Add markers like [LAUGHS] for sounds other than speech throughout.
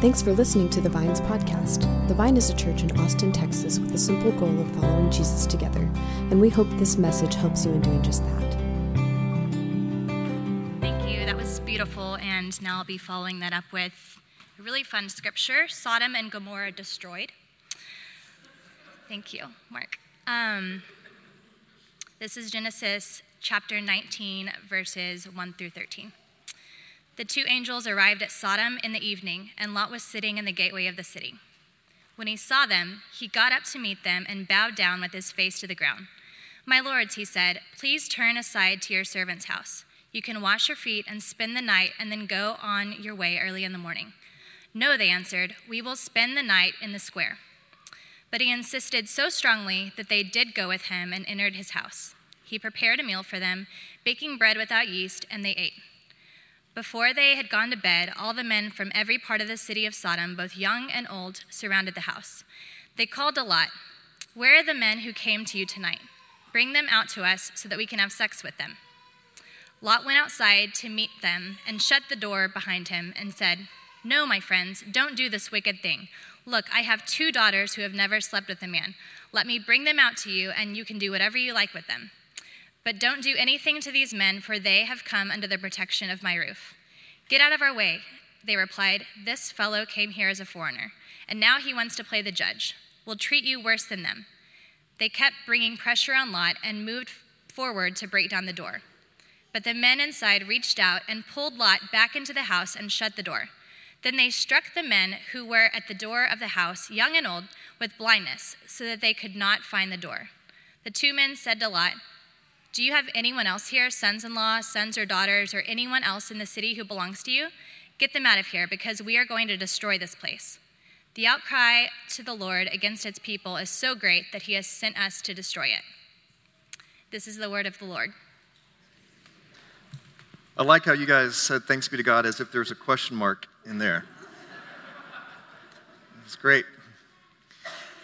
Thanks for listening to the Vines podcast. The Vine is a church in Austin, Texas, with the simple goal of following Jesus together, and we hope this message helps you in doing just that. Thank you. That was beautiful. And now I'll be following that up with a really fun scripture Sodom and Gomorrah destroyed. Thank you, Mark. Um, this is Genesis chapter 19, verses 1 through 13. The two angels arrived at Sodom in the evening, and Lot was sitting in the gateway of the city. When he saw them, he got up to meet them and bowed down with his face to the ground. My lords, he said, please turn aside to your servant's house. You can wash your feet and spend the night, and then go on your way early in the morning. No, they answered, we will spend the night in the square. But he insisted so strongly that they did go with him and entered his house. He prepared a meal for them, baking bread without yeast, and they ate. Before they had gone to bed, all the men from every part of the city of Sodom, both young and old, surrounded the house. They called to Lot, Where are the men who came to you tonight? Bring them out to us so that we can have sex with them. Lot went outside to meet them and shut the door behind him and said, No, my friends, don't do this wicked thing. Look, I have two daughters who have never slept with a man. Let me bring them out to you, and you can do whatever you like with them. But don't do anything to these men, for they have come under the protection of my roof. Get out of our way, they replied. This fellow came here as a foreigner, and now he wants to play the judge. We'll treat you worse than them. They kept bringing pressure on Lot and moved forward to break down the door. But the men inside reached out and pulled Lot back into the house and shut the door. Then they struck the men who were at the door of the house, young and old, with blindness, so that they could not find the door. The two men said to Lot, do you have anyone else here, sons in law, sons or daughters, or anyone else in the city who belongs to you? Get them out of here, because we are going to destroy this place. The outcry to the Lord against its people is so great that he has sent us to destroy it. This is the word of the Lord. I like how you guys said thanks be to God as if there's a question mark in there. It's great.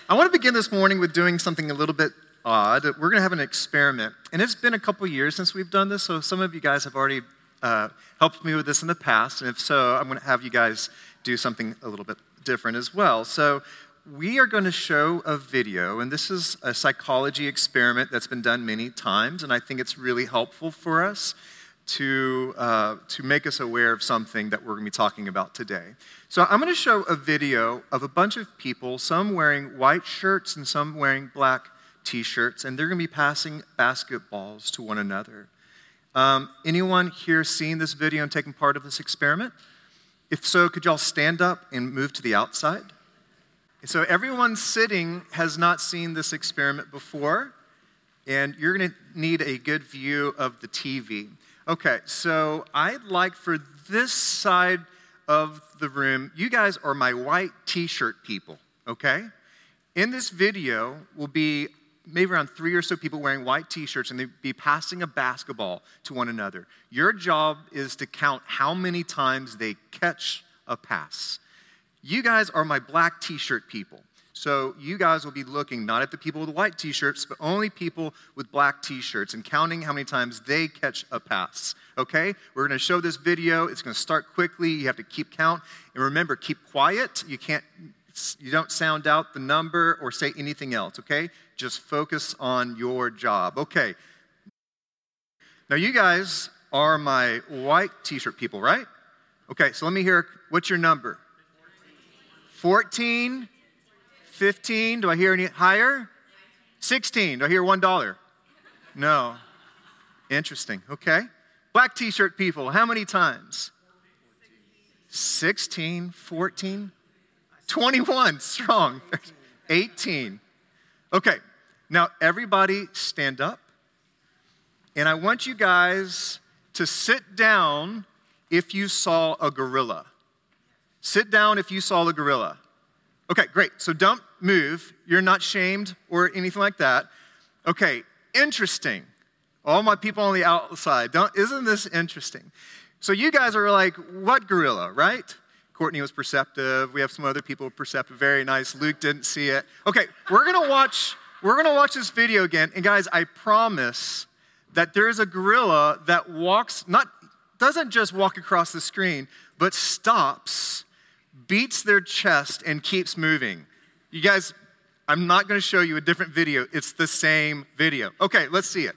I want to begin this morning with doing something a little bit odd. We're going to have an experiment. And it's been a couple years since we've done this, so some of you guys have already uh, helped me with this in the past. And if so, I'm going to have you guys do something a little bit different as well. So we are going to show a video, and this is a psychology experiment that's been done many times, and I think it's really helpful for us to, uh, to make us aware of something that we're going to be talking about today. So, I'm going to show a video of a bunch of people, some wearing white shirts and some wearing black t shirts, and they're going to be passing basketballs to one another. Um, anyone here seen this video and taken part of this experiment? If so, could y'all stand up and move to the outside? So, everyone sitting has not seen this experiment before, and you're going to need a good view of the TV. Okay, so I'd like for this side of the room, you guys are my white t shirt people, okay? In this video will be maybe around three or so people wearing white t shirts, and they'd be passing a basketball to one another. Your job is to count how many times they catch a pass. You guys are my black t shirt people. So you guys will be looking not at the people with white t shirts, but only people with black t shirts and counting how many times they catch a pass. Okay? We're to show this video. It's to start quickly. You have to keep count. And remember, keep quiet. You can't you don't sound out the number or say anything else, okay? Just focus on your job. Okay. Now, you guys are my white t shirt people, right? Okay, so let me hear what's your number? 14, 15. Do I hear any higher? 16. Do I hear $1? No. Interesting. Okay. Black t shirt people, how many times? 16, 14, 21, strong. 18. Okay, now everybody stand up. And I want you guys to sit down if you saw a gorilla. Sit down if you saw a gorilla. Okay, great. So don't move. You're not shamed or anything like that. Okay, interesting. All my people on the outside, don't, isn't this interesting? So you guys are like, what gorilla, right? Courtney was perceptive. We have some other people perceptive. Very nice. Luke didn't see it. Okay, we're gonna watch. We're gonna watch this video again. And guys, I promise that there is a gorilla that walks not doesn't just walk across the screen, but stops beats their chest and keeps moving. You guys, I'm not going to show you a different video. It's the same video. Okay, let's see it.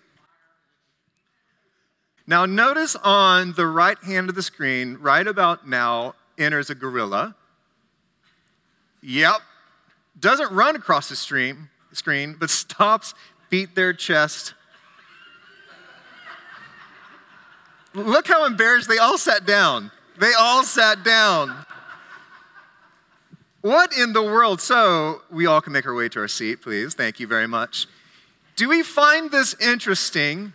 Now, notice on the right hand of the screen, right about now, enters a gorilla. Yep. Doesn't run across the stream, screen, but stops, beat their chest. Look how embarrassed they all sat down. They all sat down. What in the world? So, we all can make our way to our seat, please. Thank you very much. Do we find this interesting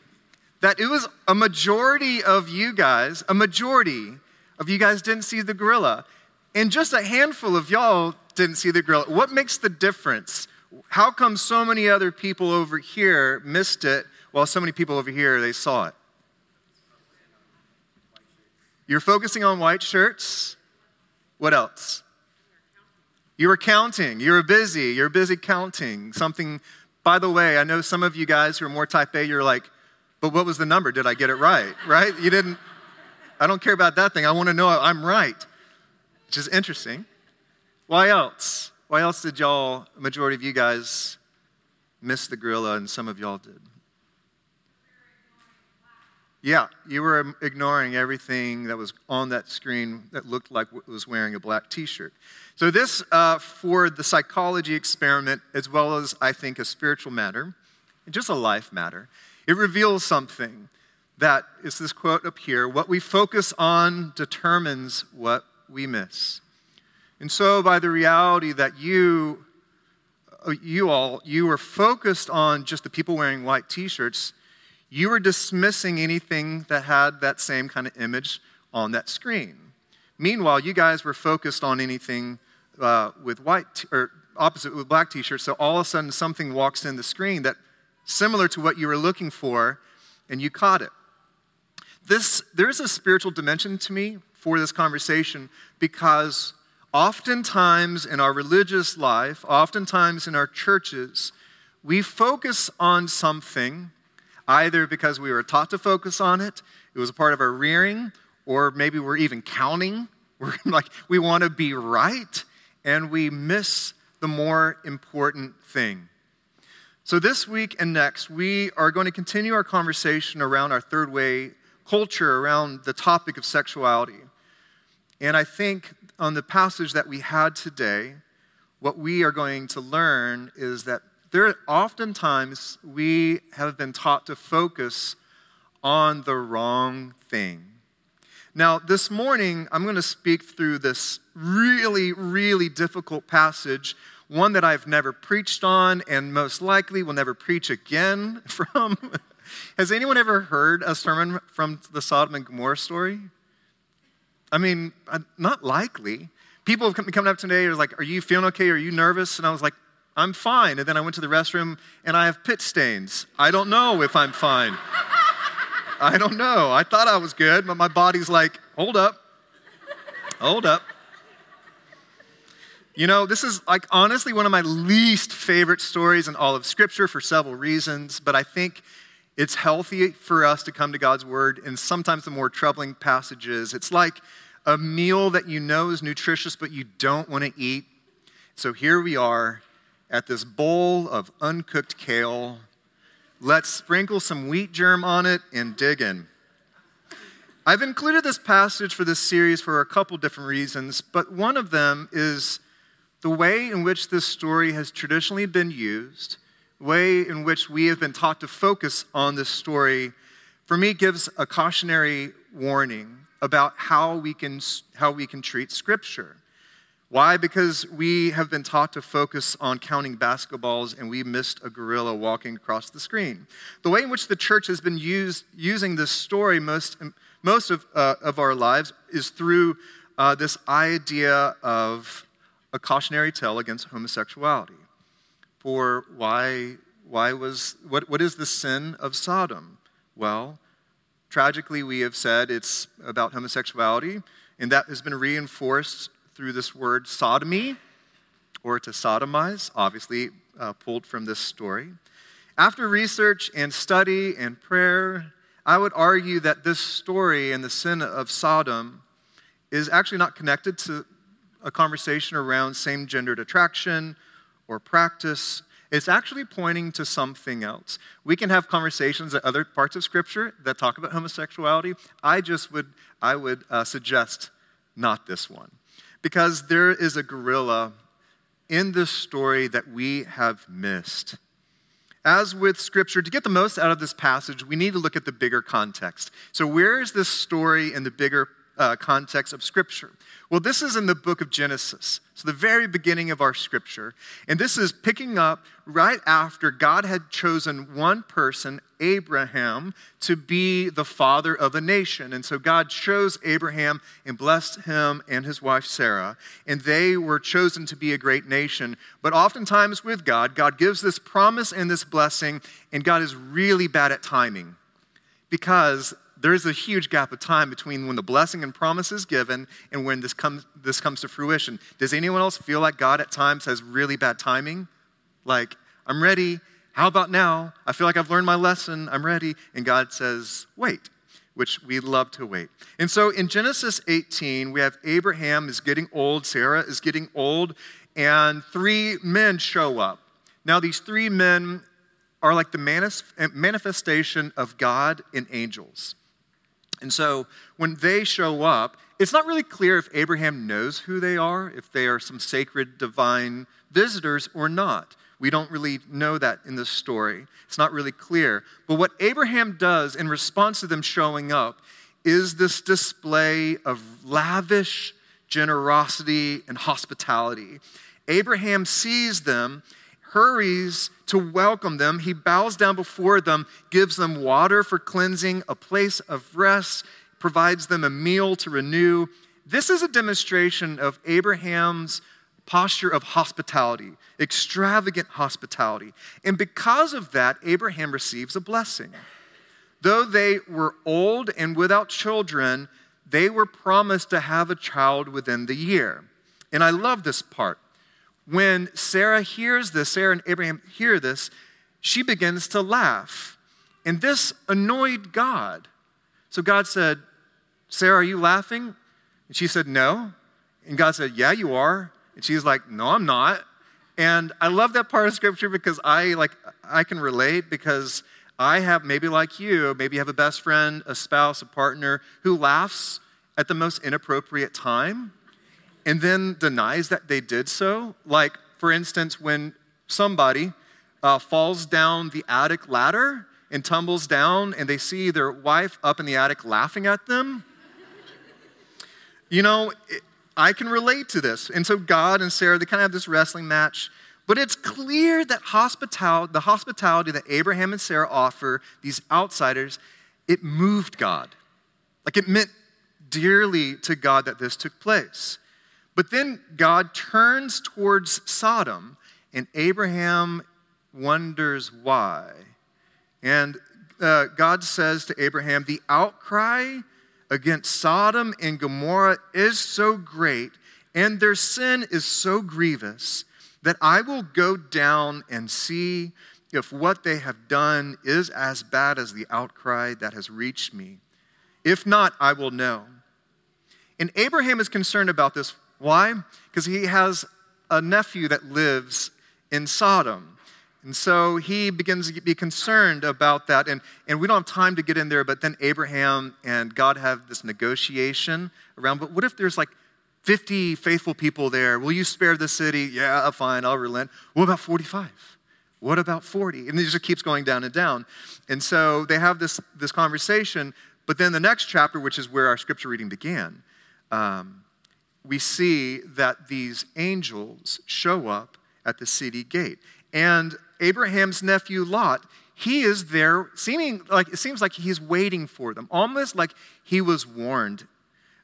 that it was a majority of you guys, a majority of you guys didn't see the gorilla, and just a handful of y'all didn't see the gorilla? What makes the difference? How come so many other people over here missed it while so many people over here they saw it? You're focusing on white shirts. What else? You were counting. You were busy. You're busy counting something. By the way, I know some of you guys who are more type A, you're like, but what was the number? Did I get it right? Right? You didn't, I don't care about that thing. I want to know I'm right, which is interesting. Why else? Why else did y'all, majority of you guys, miss the gorilla and some of y'all did? Yeah, you were ignoring everything that was on that screen that looked like it was wearing a black t shirt. So, this uh, for the psychology experiment, as well as I think a spiritual matter, just a life matter, it reveals something that is this quote up here what we focus on determines what we miss. And so, by the reality that you, uh, you all, you were focused on just the people wearing white t shirts you were dismissing anything that had that same kind of image on that screen. Meanwhile, you guys were focused on anything uh, with white t- or opposite with black t-shirts. So all of a sudden, something walks in the screen that similar to what you were looking for, and you caught it. This there's a spiritual dimension to me for this conversation because oftentimes in our religious life, oftentimes in our churches, we focus on something either because we were taught to focus on it, it was a part of our rearing, or maybe we're even counting. [LAUGHS] We're like, we want to be right, and we miss the more important thing. So, this week and next, we are going to continue our conversation around our third way culture, around the topic of sexuality. And I think on the passage that we had today, what we are going to learn is that there oftentimes we have been taught to focus on the wrong thing. Now, this morning, I'm going to speak through this really, really difficult passage, one that I've never preached on and most likely will never preach again [LAUGHS] from. Has anyone ever heard a sermon from the Sodom and Gomorrah story? I mean, uh, not likely. People have come, coming up today and are like, Are you feeling okay? Are you nervous? And I was like, I'm fine. And then I went to the restroom and I have pit stains. I don't know if I'm fine. [LAUGHS] I don't know. I thought I was good, but my body's like, hold up. Hold up. You know, this is like honestly one of my least favorite stories in all of Scripture for several reasons, but I think it's healthy for us to come to God's Word in sometimes the more troubling passages. It's like a meal that you know is nutritious, but you don't want to eat. So here we are at this bowl of uncooked kale. Let's sprinkle some wheat germ on it and dig in. I've included this passage for this series for a couple different reasons, but one of them is the way in which this story has traditionally been used, way in which we have been taught to focus on this story, for me gives a cautionary warning about how we can, how we can treat Scripture. Why? Because we have been taught to focus on counting basketballs and we missed a gorilla walking across the screen. The way in which the church has been used, using this story most, most of, uh, of our lives is through uh, this idea of a cautionary tale against homosexuality. For why, why was, what, what is the sin of Sodom? Well, tragically, we have said it's about homosexuality, and that has been reinforced through this word sodomy, or to sodomize, obviously uh, pulled from this story. After research and study and prayer, I would argue that this story and the sin of Sodom is actually not connected to a conversation around same gendered attraction or practice. It's actually pointing to something else. We can have conversations at other parts of Scripture that talk about homosexuality. I just would, I would uh, suggest not this one. Because there is a gorilla in this story that we have missed. As with Scripture, to get the most out of this passage, we need to look at the bigger context. So, where is this story in the bigger uh, context of Scripture? Well, this is in the book of Genesis, so the very beginning of our Scripture. And this is picking up right after God had chosen one person, Abraham, to be the father of a nation. And so God chose Abraham and blessed him and his wife Sarah, and they were chosen to be a great nation. But oftentimes with God, God gives this promise and this blessing, and God is really bad at timing because there's a huge gap of time between when the blessing and promise is given and when this comes, this comes to fruition. Does anyone else feel like God at times has really bad timing? Like, I'm ready. How about now? I feel like I've learned my lesson. I'm ready. And God says, wait, which we love to wait. And so in Genesis 18, we have Abraham is getting old, Sarah is getting old, and three men show up. Now, these three men are like the manifestation of God in angels. And so when they show up, it's not really clear if Abraham knows who they are, if they are some sacred divine visitors or not. We don't really know that in this story. It's not really clear. But what Abraham does in response to them showing up is this display of lavish generosity and hospitality. Abraham sees them hurries to welcome them. He bows down before them, gives them water for cleansing, a place of rest, provides them a meal to renew. This is a demonstration of Abraham's posture of hospitality, extravagant hospitality. And because of that, Abraham receives a blessing. Though they were old and without children, they were promised to have a child within the year. And I love this part when Sarah hears this, Sarah and Abraham hear this, she begins to laugh. And this annoyed God. So God said, Sarah, are you laughing? And she said, No. And God said, Yeah, you are. And she's like, No, I'm not. And I love that part of scripture because I like I can relate because I have maybe like you, maybe you have a best friend, a spouse, a partner who laughs at the most inappropriate time and then denies that they did so. Like, for instance, when somebody uh, falls down the attic ladder and tumbles down and they see their wife up in the attic laughing at them. you know, it, I can relate to this. And so God and Sarah, they kind of have this wrestling match. But it's clear that hospitality, the hospitality that Abraham and Sarah offer these outsiders, it moved God. Like it meant dearly to God that this took place. But then God turns towards Sodom, and Abraham wonders why. And uh, God says to Abraham, The outcry against Sodom and Gomorrah is so great, and their sin is so grievous, that I will go down and see if what they have done is as bad as the outcry that has reached me. If not, I will know. And Abraham is concerned about this why? Because he has a nephew that lives in Sodom. And so he begins to be concerned about that. And, and we don't have time to get in there, but then Abraham and God have this negotiation around, but what if there's like 50 faithful people there? Will you spare the city? Yeah, fine, I'll relent. What about 45? What about 40? And it just keeps going down and down. And so they have this, this conversation, but then the next chapter, which is where our scripture reading began, um, we see that these angels show up at the city gate. And Abraham's nephew Lot, he is there, seeming like it seems like he's waiting for them, almost like he was warned.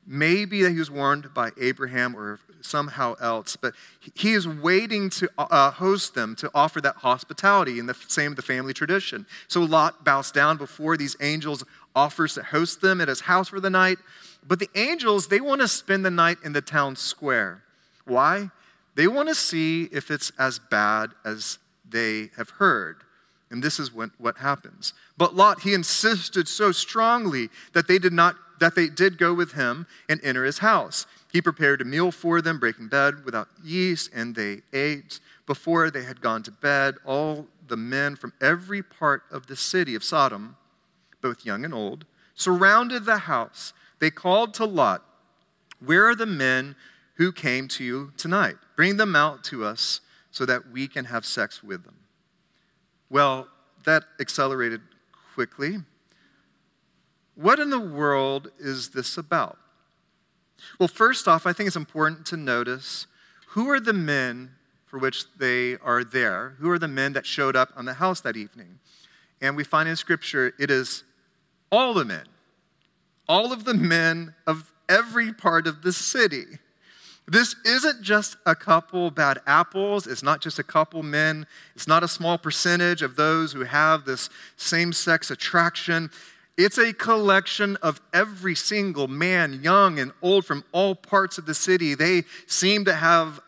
Maybe that he was warned by Abraham or somehow else, but he is waiting to uh, host them, to offer that hospitality in the same the family tradition. So Lot bows down before these angels, offers to host them at his house for the night. But the angels, they want to spend the night in the town square. Why? They want to see if it's as bad as they have heard. And this is what, what happens. But Lot, he insisted so strongly that they did not that they did go with him and enter his house. He prepared a meal for them, breaking bread without yeast, and they ate. Before they had gone to bed, all the men from every part of the city of Sodom, both young and old, surrounded the house. They called to Lot, Where are the men who came to you tonight? Bring them out to us so that we can have sex with them. Well, that accelerated quickly. What in the world is this about? Well, first off, I think it's important to notice who are the men for which they are there? Who are the men that showed up on the house that evening? And we find in Scripture it is all the men, all of the men of every part of the city. This isn't just a couple bad apples. It's not just a couple men. It's not a small percentage of those who have this same sex attraction. It's a collection of every single man, young and old, from all parts of the city. They seem to have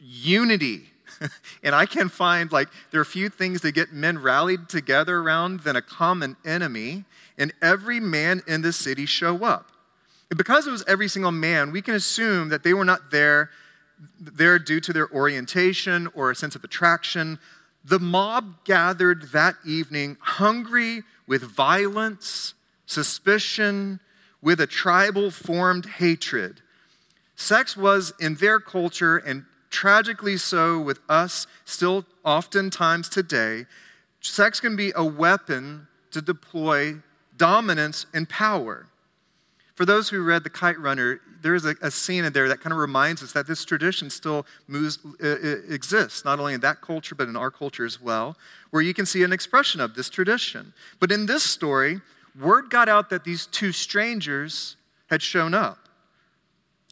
unity. [LAUGHS] and I can find like there are few things that get men rallied together around than a common enemy. And every man in the city show up. And because it was every single man, we can assume that they were not there, there due to their orientation or a sense of attraction. The mob gathered that evening hungry with violence, suspicion, with a tribal formed hatred. Sex was in their culture, and tragically so with us still oftentimes today, sex can be a weapon to deploy dominance and power. For those who read The Kite Runner, there is a, a scene in there that kind of reminds us that this tradition still moves, uh, exists, not only in that culture, but in our culture as well, where you can see an expression of this tradition. But in this story, word got out that these two strangers had shown up.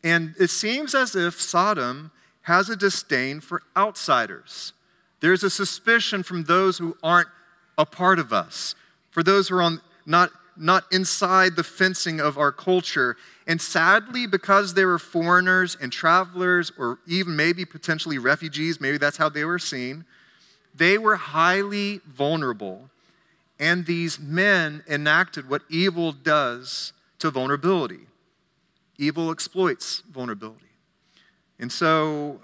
And it seems as if Sodom has a disdain for outsiders. There's a suspicion from those who aren't a part of us, for those who are on, not not inside the fencing of our culture. And sadly, because they were foreigners and travelers, or even maybe potentially refugees, maybe that's how they were seen, they were highly vulnerable. And these men enacted what evil does to vulnerability evil exploits vulnerability. And so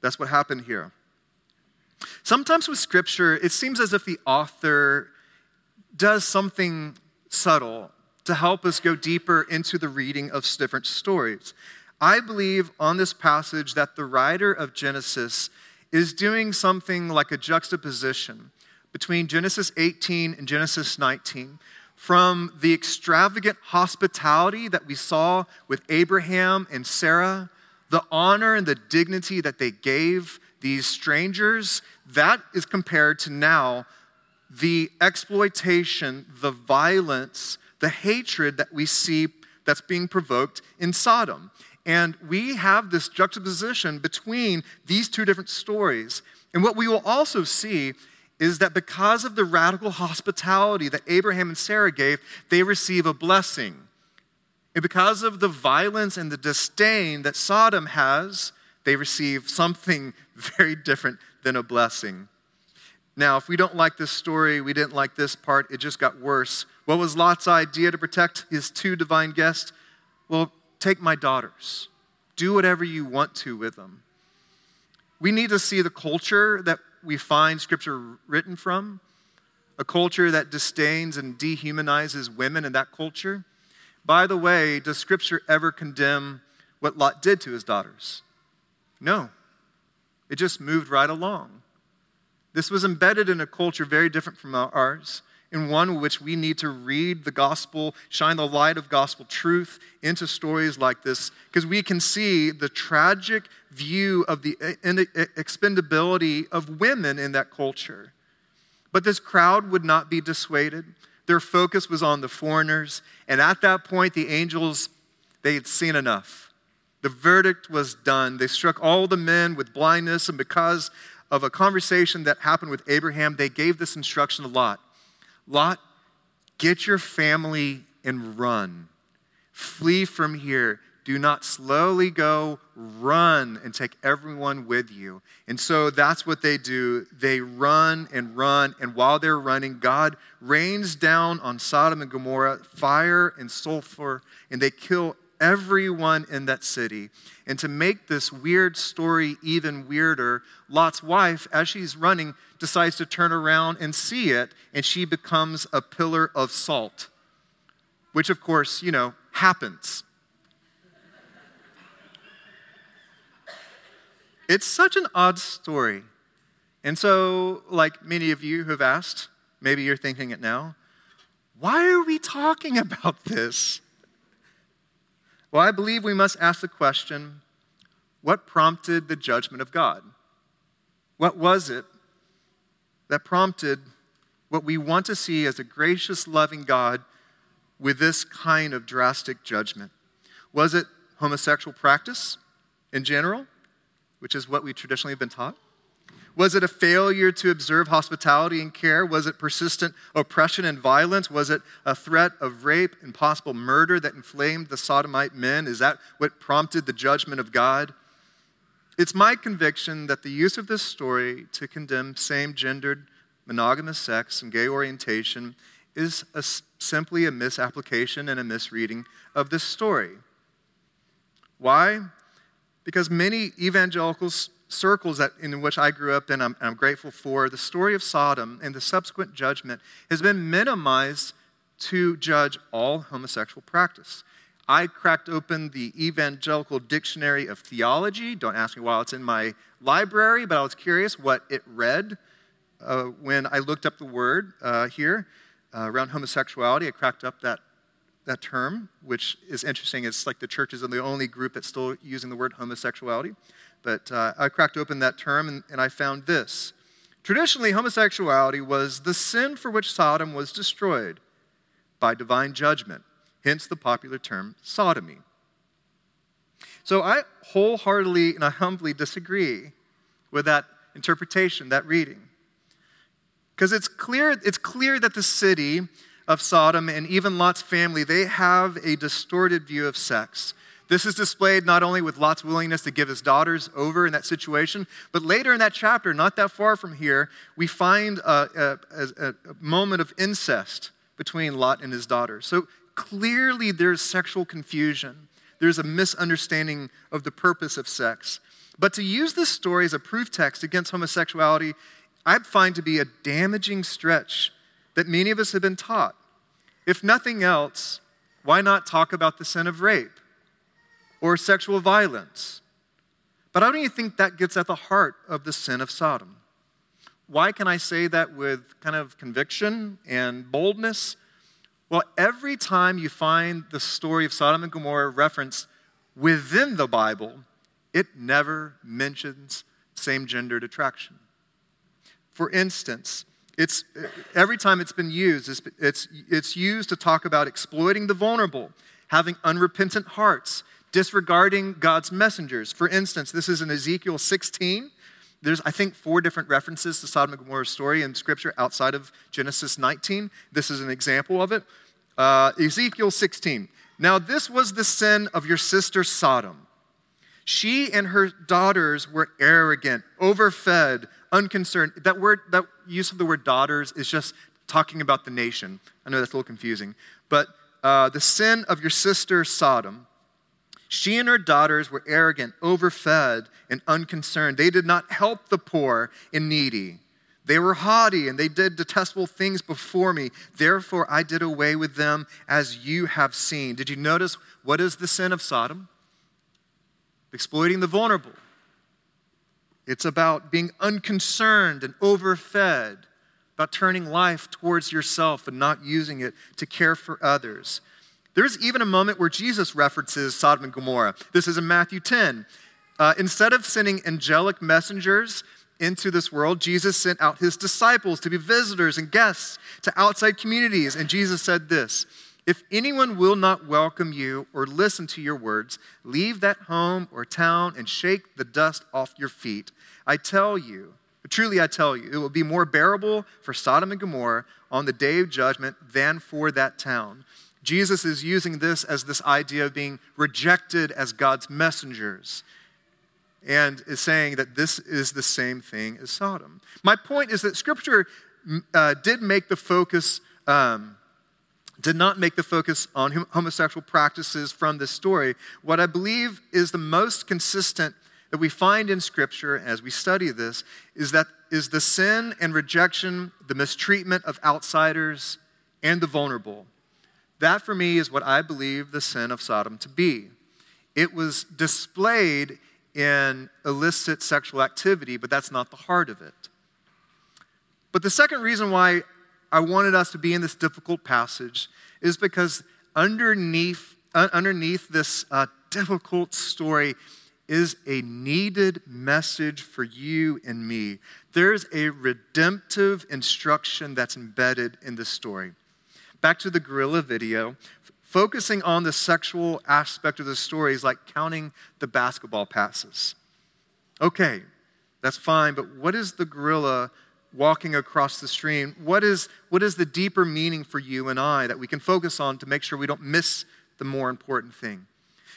that's what happened here. Sometimes with scripture, it seems as if the author does something subtle to help us go deeper into the reading of different stories. I believe on this passage that the writer of Genesis is doing something like a juxtaposition between Genesis 18 and Genesis 19 from the extravagant hospitality that we saw with Abraham and Sarah, the honor and the dignity that they gave these strangers, that is compared to now the exploitation, the violence, the hatred that we see that's being provoked in Sodom. And we have this juxtaposition between these two different stories. And what we will also see is that because of the radical hospitality that Abraham and Sarah gave, they receive a blessing. And because of the violence and the disdain that Sodom has, they receive something [LAUGHS] very different than a blessing. Now, if we don't like this story, we didn't like this part, it just got worse. What was Lot's idea to protect his two divine guests? Well, take my daughters. Do whatever you want to with them. We need to see the culture that we find scripture written from, a culture that disdains and dehumanizes women in that culture. By the way, does scripture ever condemn what Lot did to his daughters? No. It just moved right along. This was embedded in a culture very different from ours, in one which we need to read the gospel, shine the light of gospel truth into stories like this, because we can see the tragic view of the expendability of women in that culture. But this crowd would not be dissuaded. Their focus was on the foreigners, and at that point, the angels, they had seen enough. The verdict was done. They struck all the men with blindness, and because of a conversation that happened with Abraham, they gave this instruction to Lot Lot, get your family and run. Flee from here. Do not slowly go, run and take everyone with you. And so that's what they do. They run and run. And while they're running, God rains down on Sodom and Gomorrah fire and sulfur, and they kill everyone in that city. And to make this weird story even weirder, Lot's wife, as she's running, decides to turn around and see it, and she becomes a pillar of salt, which, of course, you know, happens. It's such an odd story. And so, like many of you who have asked, maybe you're thinking it now, why are we talking about this? Well, I believe we must ask the question what prompted the judgment of God? What was it that prompted what we want to see as a gracious, loving God with this kind of drastic judgment? Was it homosexual practice in general? which is what we traditionally have been taught? Was it a failure to observe hospitality and care? Was it persistent oppression and violence? Was it a threat of rape and possible murder that inflamed the sodomite men? Is that what prompted the judgment of God? It's my conviction that the use of this story to condemn same gendered monogamous sex and gay orientation is a, simply a misapplication and a misreading of this story. Why? because many evangelical circles that, in which I grew up in, I'm, I'm grateful for, the story of Sodom and the subsequent judgment has been minimized to judge all homosexual practice. I cracked open the Evangelical Dictionary of Theology. Don't ask me why it's in my library, but I was curious what it read uh, when I looked up the word uh, here uh, around homosexuality. I cracked up that that term, which is interesting. It's like the churches are the only group that's still using the word homosexuality. But uh, I cracked open that term and, and I found this. Traditionally, homosexuality was the sin for which Sodom was destroyed by divine judgment, hence the popular term sodomy. So I wholeheartedly and I humbly disagree with that interpretation, that reading. Because it's clear, it's clear that the city of Sodom and even Lot's family, they have a distorted view of sex. This is displayed not only with Lot's willingness to give his daughters over in that situation, but later in that chapter, not that far from here, we find a, a, a, moment of incest between Lot and his daughters. So clearly there's sexual confusion. There's a misunderstanding of the purpose of sex. But to use this story as a proof text against homosexuality, I find to be a damaging stretch that many of us have been taught. If nothing else, why not talk about the sin of rape or sexual violence? But I don't even think that gets at the heart of the sin of Sodom. Why can I say that with kind of conviction and boldness? Well, every time you find the story of Sodom and Gomorrah referenced within the Bible, it never mentions same gendered attraction. For instance, it's, every time it's been used, it's, it's, it's used to talk about exploiting the vulnerable, having unrepentant hearts, disregarding God's messengers. For instance, this is in Ezekiel 16. There's, I think, four different references to Sodom and Gomorrah's story in Scripture outside of Genesis 19. This is an example of it. Uh, Ezekiel 16. Now, this was the sin of your sister Sodom. She and her daughters were arrogant, overfed, unconcerned. That word, that use of the word daughters is just talking about the nation. I know that's a little confusing. But uh, the sin of your sister Sodom, she and her daughters were arrogant, overfed, and unconcerned. They did not help the poor and needy. They were haughty and they did detestable things before me. Therefore, I did away with them as you have seen. Did you notice what is the sin of Sodom? Exploiting the vulnerable, it's about being unconcerned and overfed, about turning life towards yourself and not using it to care for others. There's even a moment where Jesus references Sodom and Gomorrah. This is in Matthew 10. Uh, instead of sending angelic messengers into this world, Jesus sent out his disciples to be visitors and guests to outside communities. And Jesus said this If anyone will not welcome you or listen to your words, leave that home or town and shake the dust off your feet. I tell you, truly I tell you, it will be more bearable for Sodom and Gomorrah on the day of judgment than for that town. Jesus is using this as this idea of being rejected as God's messengers and is saying that this is the same thing as Sodom. My point is that Scripture uh, did make the focus, um, did not make the focus on homosexual practices from this story. What I believe is the most consistent that we find in Scripture as we study this is that is the sin and rejection, the mistreatment of outsiders and the vulnerable. That for me is what I believe the sin of Sodom to be. It was displayed in illicit sexual activity, but that's not the heart of it. But the second reason why I wanted us to be in this difficult passage is because underneath, uh, underneath this uh, difficult story is a needed message for you and me. There's a redemptive instruction that's embedded in this story. Back to the gorilla video, focusing on the sexual aspect of the story is like counting the basketball passes. Okay, that's fine, but what is the gorilla walking across the stream? What is, what is the deeper meaning for you and I that we can focus on to make sure we don't miss the more important thing?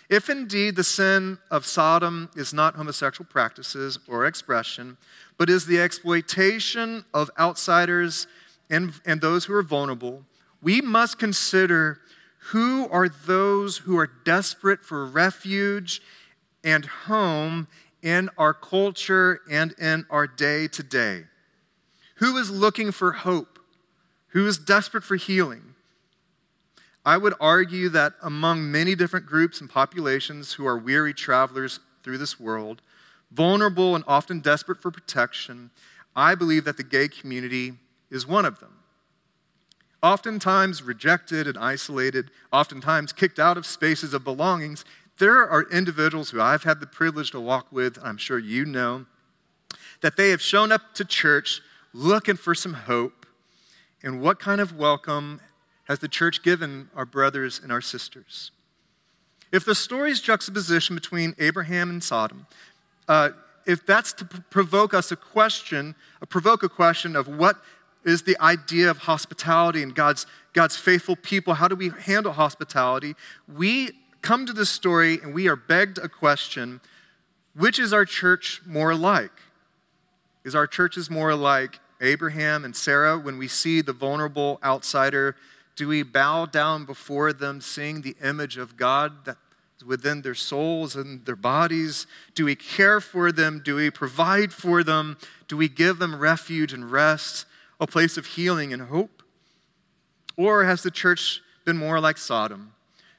If indeed the sin of Sodom is not homosexual practices or expression, but is the exploitation of outsiders and, and those who are vulnerable, we must consider who are those who are desperate for refuge and home in our culture and in our day to day? Who is looking for hope? Who is desperate for healing? I would argue that among many different groups and populations who are weary travelers through this world, vulnerable and often desperate for protection, I believe that the gay community is one of them oftentimes rejected and isolated, oftentimes kicked out of spaces of belongings, there are individuals who I've had the privilege to walk with, I'm sure you know, that they have shown up to church looking for some hope. And what kind of welcome has the church given our brothers and our sisters? If the story's juxtaposition between Abraham and Sodom, uh, if that's to provoke us a question, a provoke a question of what is the idea of hospitality and God's, God's faithful people. How do we handle hospitality? We come to this story and we are begged a question which is our church more like? Is our churches more like Abraham and Sarah when we see the vulnerable outsider? Do we bow down before them, seeing the image of God that within their souls and their bodies? Do we care for them? Do we provide for them? Do we give them refuge and rest? A place of healing and hope? Or has the church been more like Sodom,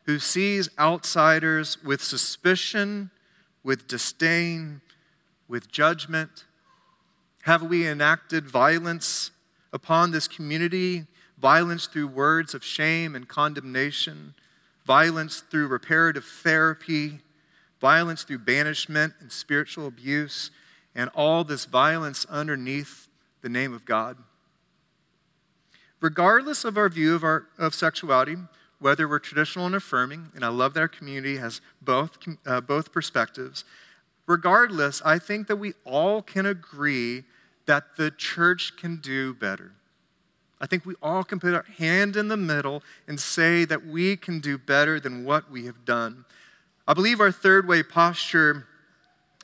who sees outsiders with suspicion, with disdain, with judgment? Have we enacted violence upon this community? Violence through words of shame and condemnation, violence through reparative therapy, violence through banishment and spiritual abuse, and all this violence underneath the name of God regardless of our view of, our, of sexuality, whether we're traditional and affirming, and I love that our community has both, uh, both perspectives, regardless, I think that we all can agree that the church can do better. I think we all can put our hand in the middle and say that we can do better than what we have done. I believe our third way posture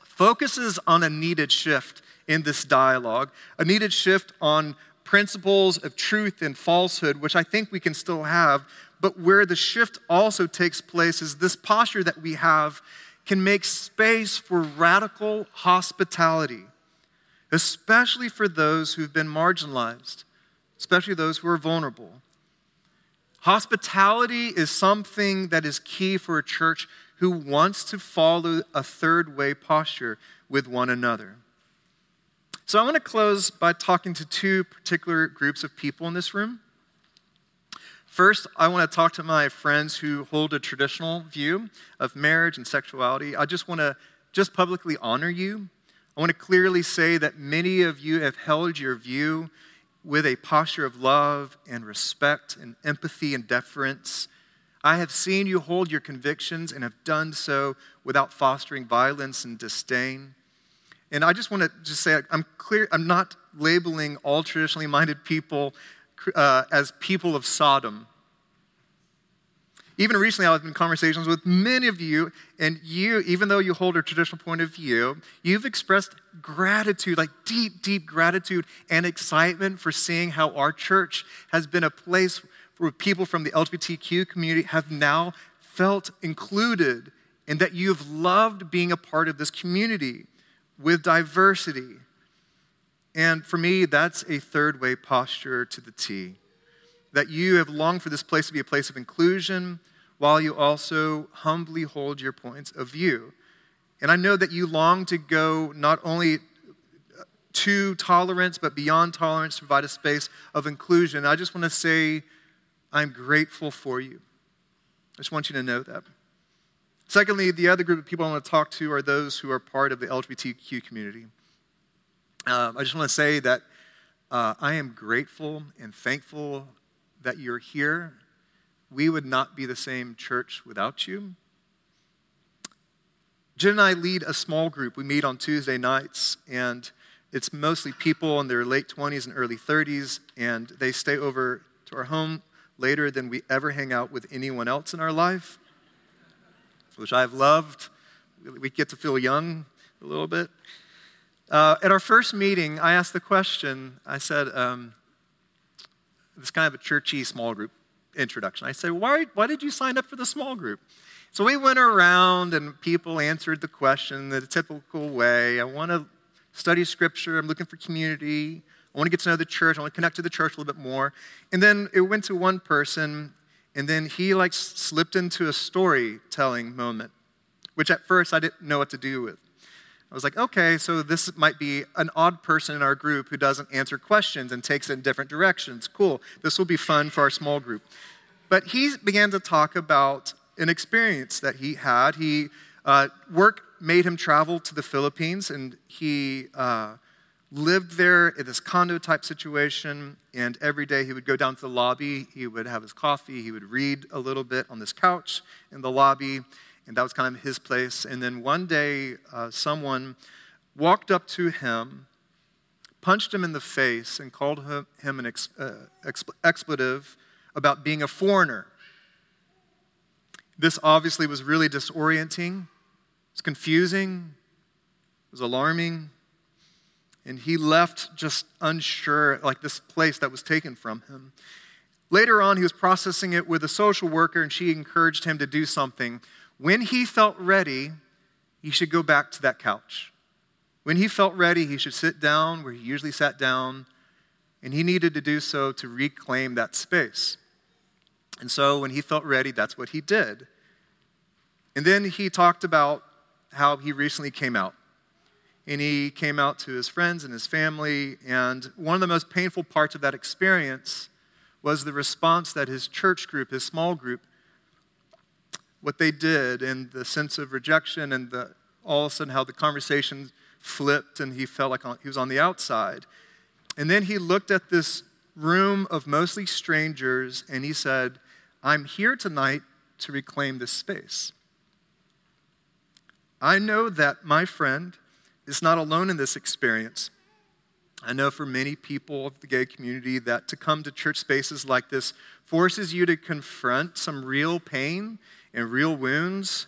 focuses on a needed shift in this dialogue, a needed shift on principles of truth and falsehood, which I think we can still have, but where the shift also takes place is this posture that we have can make space for radical hospitality, especially for those who've been marginalized, especially those who are vulnerable. Hospitality is something that is key for a church who wants to follow a third way posture with one another. So I want to close by talking to two particular groups of people in this room. First, I want to talk to my friends who hold a traditional view of marriage and sexuality. I just want to just publicly honor you. I want to clearly say that many of you have held your view with a posture of love and respect and empathy and deference. I have seen you hold your convictions and have done so without fostering violence and disdain. And I just want to just say I'm clear, I'm not labeling all traditionally minded people uh, as people of Sodom. even recently, I was in conversations with many of you, and you, even though you hold a traditional point of view, you've expressed gratitude, like deep, deep gratitude and excitement for seeing how our church has been a place where people from the LGBTQ community have now felt included and that you've loved being a part of this community with diversity. And for me, that's a third way posture to the T. That you have longed for this place to be a place of inclusion while you also humbly hold your points of view. And I know that you long to go not only to tolerance, but beyond tolerance to provide a space of inclusion. I just want to say, I'm grateful for you. I just want you to know that. Secondly, the other group of people I want to talk to are those who are part of the LGBTQ community. Um, I just want to say that uh, I am grateful and thankful that you're here. We would not be the same church without you. Jen and I lead a small group. We meet on Tuesday nights, and it's mostly people in their late 20s and early 30s, and they stay over to our home later than we ever hang out with anyone else in our life which I've loved. We get to feel young a little bit. Uh, at our first meeting, I asked the question I said, um, this kind of a churchy small group introduction. I said, why, why did you sign up for the small group? So we went around and people answered the question the typical way. I want to study scripture. I'm looking for community. I want to get to know the church. I want to connect to the church a little bit more. And then it went to one person and then he like slipped into a storytelling moment, which at first I didn't know what to do with. I was like, okay, so this might be an odd person in our group who doesn't answer questions and takes it in different directions. Cool. This will be fun for our small group. But he began to talk about an experience that he had. He uh, work made him travel to the Philippines, and he uh, lived there in this condo type situation, and every day he would go down to the lobby, he would have his coffee, he would read a little bit on this couch in the lobby, and that was kind of his place. And then one day, uh, someone walked up to him, punched him in the face, and called him, an ex, uh, expletive about being a foreigner. This obviously was really disorienting, it's confusing, it was alarming. And he left just unsure, like this place that was taken from him. Later on, he was processing it with a social worker, and she encouraged him to do something. When he felt ready, he should go back to that couch. When he felt ready, he should sit down where he usually sat down, and he needed to do so to reclaim that space. And so, when he felt ready, that's what he did. And then he talked about how he recently came out and he came out to his friends and his family. And one of the most painful parts of that experience was the response that his church group, his small group, what they did and the sense of rejection and the, all of a sudden how the conversation flipped and he felt like he was on the outside. And then he looked at this room of mostly strangers and he said, I'm here tonight to reclaim this space. I know that my friend is not alone in this experience. I know for many people of the gay community that to come to church spaces like this forces you to confront some real pain and real wounds.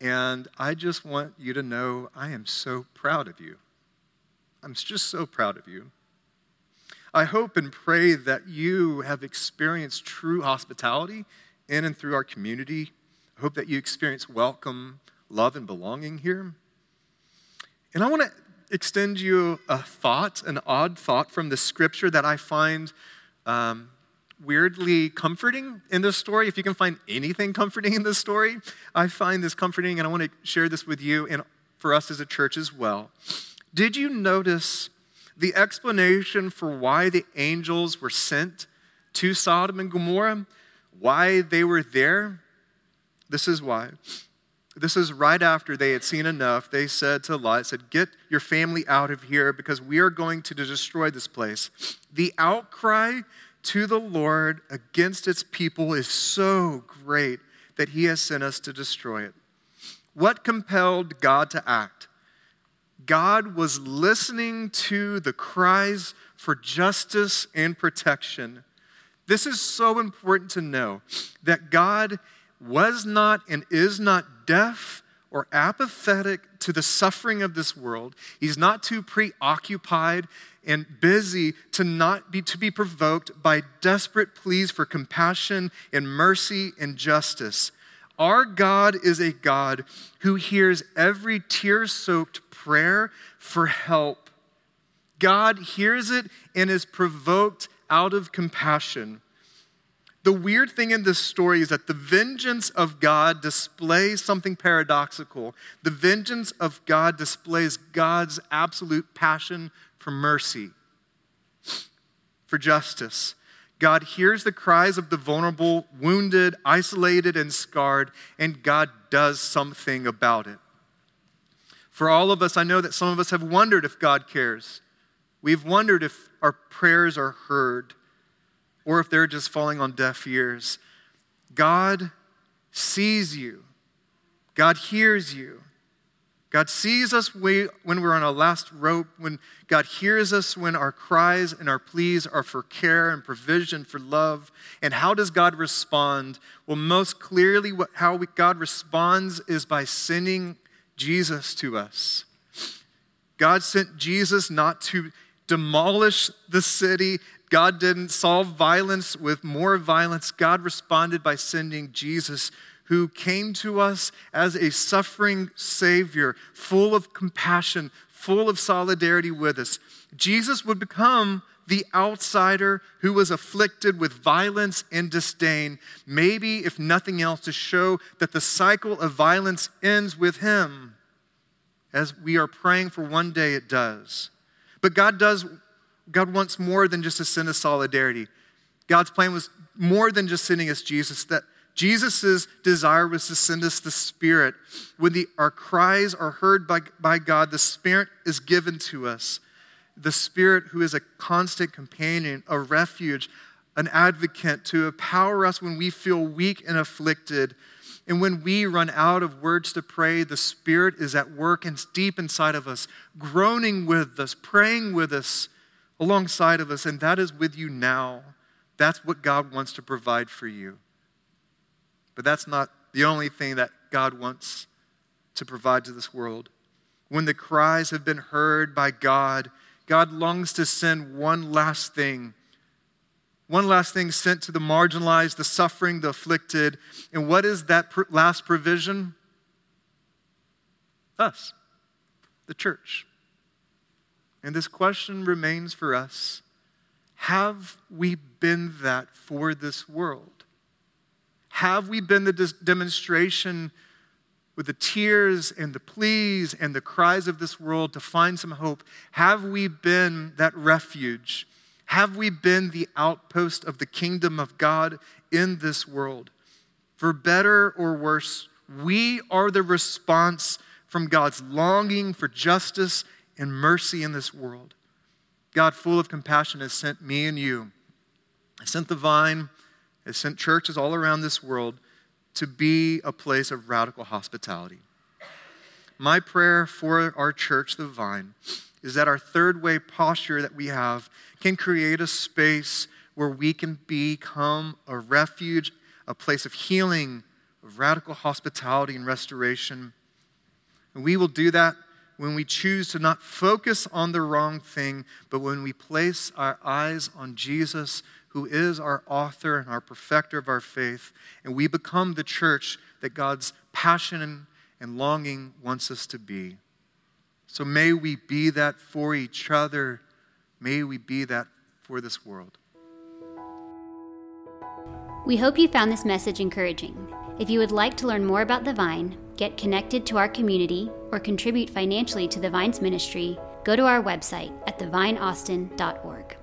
And I just want you to know I am so proud of you. I'm just so proud of you. I hope and pray that you have experienced true hospitality in and through our community. I hope that you experience welcome, love, and belonging here. And I want to extend you a thought, an odd thought from the scripture that I find um, weirdly comforting in this story. If you can find anything comforting in this story, I find this comforting, and I want to share this with you and for us as a church as well. Did you notice the explanation for why the angels were sent to Sodom and Gomorrah? Why they were there? This is why. This is right after they had seen enough. They said to Lot, said, Get your family out of here because we are going to destroy this place. The outcry to the Lord against its people is so great that he has sent us to destroy it. What compelled God to act? God was listening to the cries for justice and protection. This is so important to know that God was not and is not deaf or apathetic to the suffering of this world. He's not too preoccupied and busy to not be to be provoked by desperate pleas for compassion and mercy and justice. Our God is a God who hears every tear-soaked prayer for help. God hears it and is provoked out of compassion. The weird thing in this story is that the vengeance of God displays something paradoxical. The vengeance of God displays God's absolute passion for mercy, for justice. God hears the cries of the vulnerable, wounded, isolated, and scarred, and God does something about it. For all of us, I know that some of us have wondered if God cares. We've wondered if our prayers are heard or if they're just falling on deaf ears. God sees you, God hears you. God sees us when we're on our last rope, when God hears us when our cries and our pleas are for care and provision, for love. And how does God respond? Well, most clearly, how God responds is by sending Jesus to us. God sent Jesus not to demolish the city, God didn't solve violence with more violence. God responded by sending Jesus, who came to us as a suffering Savior, full of compassion, full of solidarity with us. Jesus would become the outsider who was afflicted with violence and disdain, maybe, if nothing else, to show that the cycle of violence ends with him, as we are praying for one day it does. But God does God wants more than just a sin of solidarity. God's plan was more than just sending us Jesus, that Jesus' desire was to send us the Spirit. When the, our cries are heard by, by God, the Spirit is given to us. The Spirit, who is a constant companion, a refuge, an advocate to empower us when we feel weak and afflicted. And when we run out of words to pray, the Spirit is at work and deep inside of us, groaning with us, praying with us alongside of us, and that is with you now. That's what God wants to provide for you. But that's not the only thing that God wants to provide to this world. When the cries have been heard by God, God longs to send one last thing. One last thing sent to the marginalized, the suffering, the afflicted. And what is that last provision? Us, the church. And this question remains for us Have we been that for this world? Have we been the demonstration with the tears and the pleas and the cries of this world to find some hope? Have we been that refuge? Have we been the outpost of the kingdom of God in this world? For better or worse, we are the response from God's longing for justice and mercy in this world. God, full of compassion, has sent me and you, has sent the vine, has sent churches all around this world to be a place of radical hospitality. My prayer for our church, the vine, is that our third way posture that we have can create a space where we can become a refuge, a place of healing, of radical hospitality and restoration. And we will do that when we choose to not focus on the wrong thing, but when we place our eyes on Jesus, who is our author and our perfecter of our faith, and we become the church that God's passion and longing wants us to be. So may we be that for each other. May we be that for this world. We hope you found this message encouraging. If you would like to learn more about the Vine, get connected to our community, or contribute financially to the Vine's ministry, go to our website at thevineaustin.org.